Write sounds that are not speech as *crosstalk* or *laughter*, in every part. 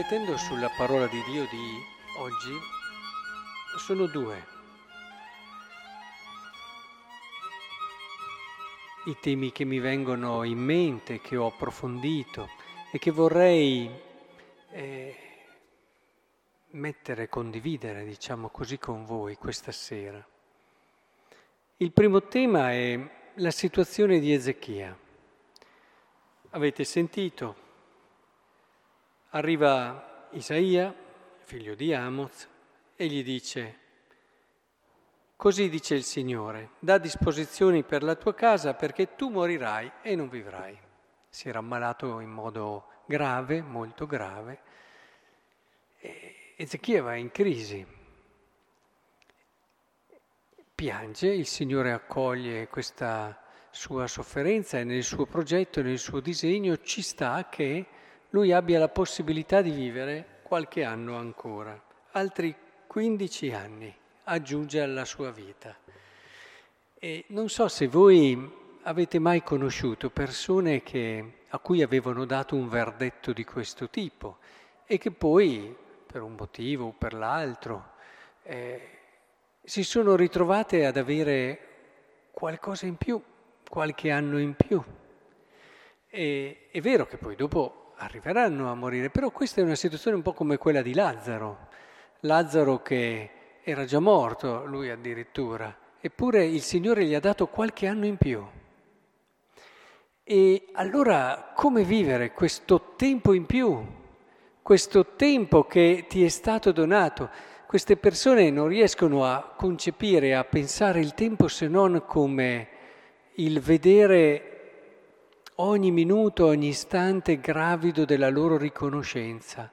Riflettendo sulla parola di Dio di oggi, sono due i temi che mi vengono in mente, che ho approfondito e che vorrei eh, mettere, condividere, diciamo così, con voi questa sera. Il primo tema è la situazione di Ezechia. Avete sentito? Arriva Isaia, figlio di Amoz, e gli dice, così dice il Signore, da disposizioni per la tua casa perché tu morirai e non vivrai. Si era ammalato in modo grave, molto grave, e Ezechia va in crisi. Piange, il Signore accoglie questa sua sofferenza e nel suo progetto, nel suo disegno ci sta che lui abbia la possibilità di vivere qualche anno ancora, altri 15 anni aggiunge alla sua vita. E non so se voi avete mai conosciuto persone che, a cui avevano dato un verdetto di questo tipo e che poi, per un motivo o per l'altro, eh, si sono ritrovate ad avere qualcosa in più, qualche anno in più. E, è vero che poi dopo arriveranno a morire, però questa è una situazione un po' come quella di Lazzaro. Lazzaro che era già morto, lui addirittura, eppure il Signore gli ha dato qualche anno in più. E allora come vivere questo tempo in più, questo tempo che ti è stato donato? Queste persone non riescono a concepire, a pensare il tempo se non come il vedere ogni minuto, ogni istante gravido della loro riconoscenza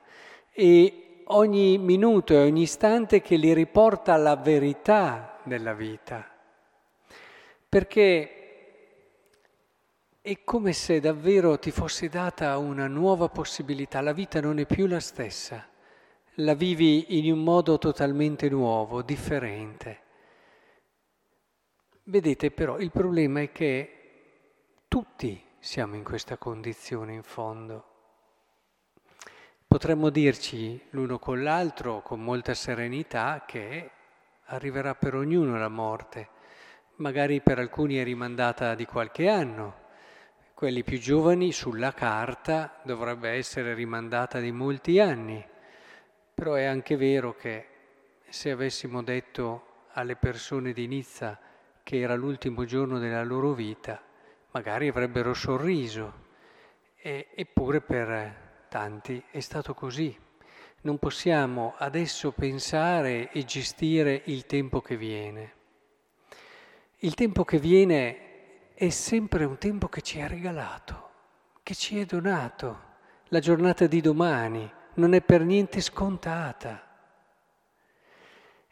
e ogni minuto e ogni istante che li riporta alla verità della vita. Perché è come se davvero ti fosse data una nuova possibilità, la vita non è più la stessa, la vivi in un modo totalmente nuovo, differente. Vedete però il problema è che tutti siamo in questa condizione in fondo. Potremmo dirci l'uno con l'altro con molta serenità che arriverà per ognuno la morte. Magari per alcuni è rimandata di qualche anno, quelli più giovani sulla carta dovrebbe essere rimandata di molti anni, però è anche vero che se avessimo detto alle persone di Nizza che era l'ultimo giorno della loro vita, magari avrebbero sorriso, e, eppure per tanti è stato così. Non possiamo adesso pensare e gestire il tempo che viene. Il tempo che viene è sempre un tempo che ci è regalato, che ci è donato. La giornata di domani non è per niente scontata.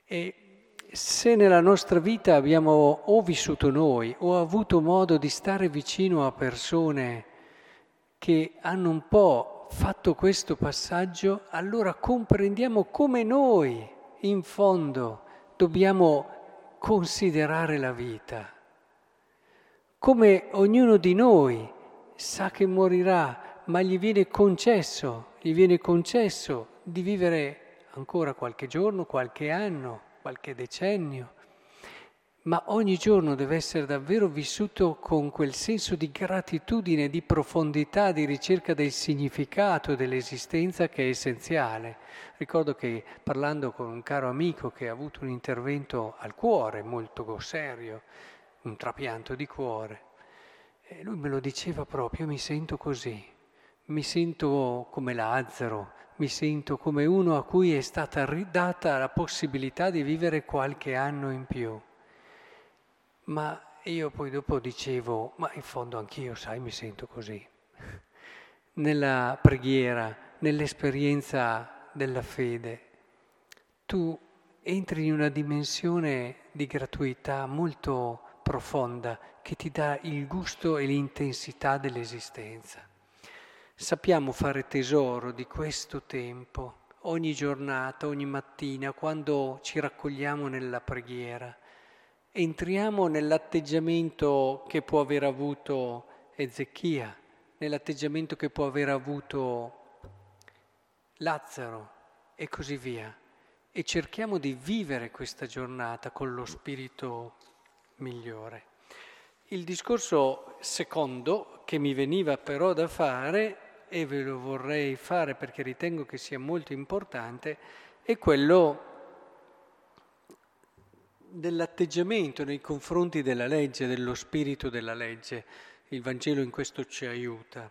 E se nella nostra vita abbiamo o vissuto noi o avuto modo di stare vicino a persone che hanno un po' fatto questo passaggio, allora comprendiamo come noi in fondo dobbiamo considerare la vita, come ognuno di noi sa che morirà, ma gli viene concesso, gli viene concesso di vivere ancora qualche giorno, qualche anno qualche decennio, ma ogni giorno deve essere davvero vissuto con quel senso di gratitudine, di profondità, di ricerca del significato dell'esistenza che è essenziale. Ricordo che parlando con un caro amico che ha avuto un intervento al cuore molto serio, un trapianto di cuore, lui me lo diceva proprio, mi sento così, mi sento come Lazzaro, mi sento come uno a cui è stata ridata la possibilità di vivere qualche anno in più. Ma io poi dopo dicevo, ma in fondo anch'io, sai, mi sento così. *laughs* Nella preghiera, nell'esperienza della fede, tu entri in una dimensione di gratuità molto profonda che ti dà il gusto e l'intensità dell'esistenza. Sappiamo fare tesoro di questo tempo ogni giornata, ogni mattina, quando ci raccogliamo nella preghiera. Entriamo nell'atteggiamento che può aver avuto Ezechia, nell'atteggiamento che può aver avuto Lazzaro e così via. E cerchiamo di vivere questa giornata con lo spirito migliore. Il discorso secondo che mi veniva però da fare, e ve lo vorrei fare perché ritengo che sia molto importante, è quello dell'atteggiamento nei confronti della legge, dello spirito della legge. Il Vangelo in questo ci aiuta.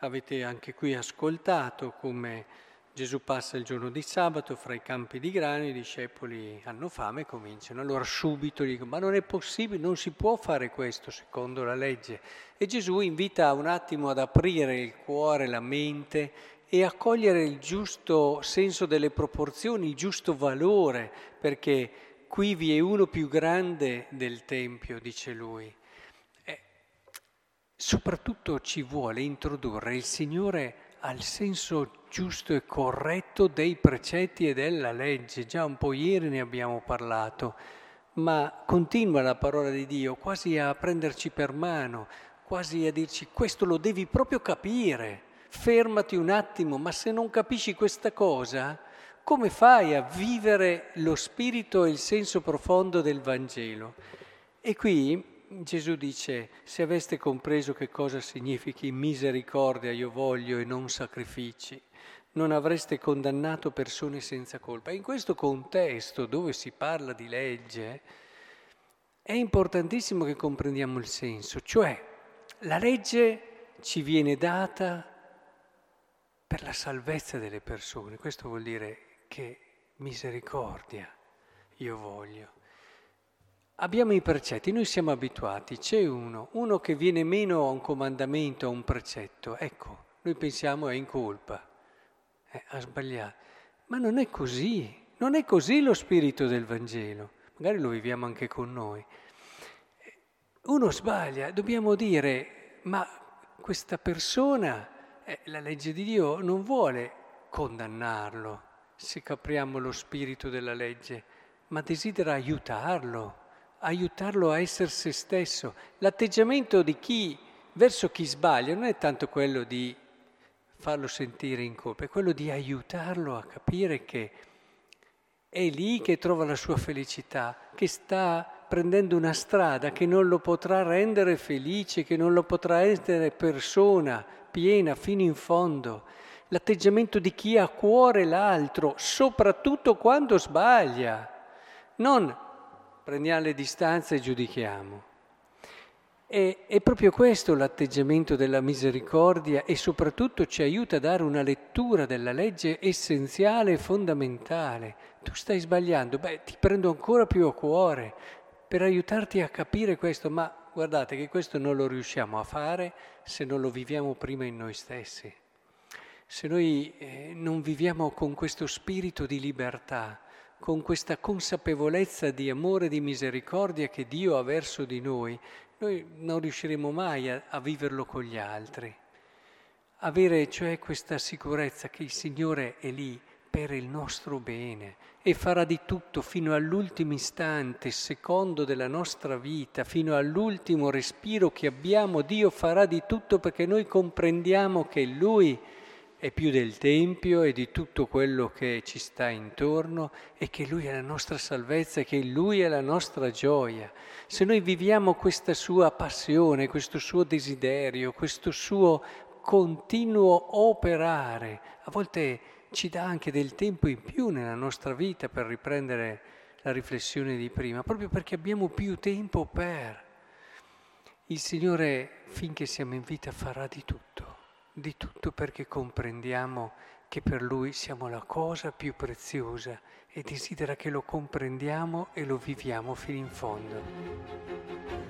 Avete anche qui ascoltato come Gesù passa il giorno di sabato fra i campi di grano, i discepoli hanno fame e cominciano. Allora subito dicono, ma non è possibile, non si può fare questo secondo la legge. E Gesù invita un attimo ad aprire il cuore, la mente e a cogliere il giusto senso delle proporzioni, il giusto valore, perché qui vi è uno più grande del Tempio, dice lui. Soprattutto ci vuole introdurre il Signore al senso giusto e corretto dei precetti e della legge. Già un po' ieri ne abbiamo parlato, ma continua la parola di Dio quasi a prenderci per mano, quasi a dirci questo lo devi proprio capire, fermati un attimo, ma se non capisci questa cosa, come fai a vivere lo spirito e il senso profondo del Vangelo? E qui Gesù dice, se aveste compreso che cosa significhi misericordia io voglio e non sacrifici, non avreste condannato persone senza colpa. In questo contesto dove si parla di legge è importantissimo che comprendiamo il senso, cioè la legge ci viene data per la salvezza delle persone, questo vuol dire che misericordia io voglio. Abbiamo i precetti, noi siamo abituati, c'è uno, uno che viene meno a un comandamento, a un precetto, ecco, noi pensiamo è in colpa, eh, ha sbagliato. Ma non è così, non è così lo spirito del Vangelo, magari lo viviamo anche con noi. Uno sbaglia, dobbiamo dire, ma questa persona, eh, la legge di Dio non vuole condannarlo, se capriamo lo spirito della legge, ma desidera aiutarlo aiutarlo a essere se stesso. L'atteggiamento di chi verso chi sbaglia non è tanto quello di farlo sentire in colpa, è quello di aiutarlo a capire che è lì che trova la sua felicità, che sta prendendo una strada che non lo potrà rendere felice, che non lo potrà rendere persona piena fino in fondo. L'atteggiamento di chi ha a cuore l'altro, soprattutto quando sbaglia, non prendiamo le distanze e giudichiamo. E, è proprio questo l'atteggiamento della misericordia e soprattutto ci aiuta a dare una lettura della legge essenziale e fondamentale. Tu stai sbagliando, beh ti prendo ancora più a cuore per aiutarti a capire questo, ma guardate che questo non lo riusciamo a fare se non lo viviamo prima in noi stessi. Se noi eh, non viviamo con questo spirito di libertà, con questa consapevolezza di amore e di misericordia che Dio ha verso di noi, noi non riusciremo mai a, a viverlo con gli altri. Avere cioè questa sicurezza che il Signore è lì per il nostro bene e farà di tutto fino all'ultimo istante, secondo della nostra vita, fino all'ultimo respiro che abbiamo, Dio farà di tutto perché noi comprendiamo che Lui è più del Tempio e di tutto quello che ci sta intorno e che Lui è la nostra salvezza, che Lui è la nostra gioia. Se noi viviamo questa sua passione, questo suo desiderio, questo suo continuo operare, a volte ci dà anche del tempo in più nella nostra vita per riprendere la riflessione di prima, proprio perché abbiamo più tempo per. Il Signore, finché siamo in vita, farà di tutto di tutto perché comprendiamo che per Lui siamo la cosa più preziosa e desidera che lo comprendiamo e lo viviamo fino in fondo.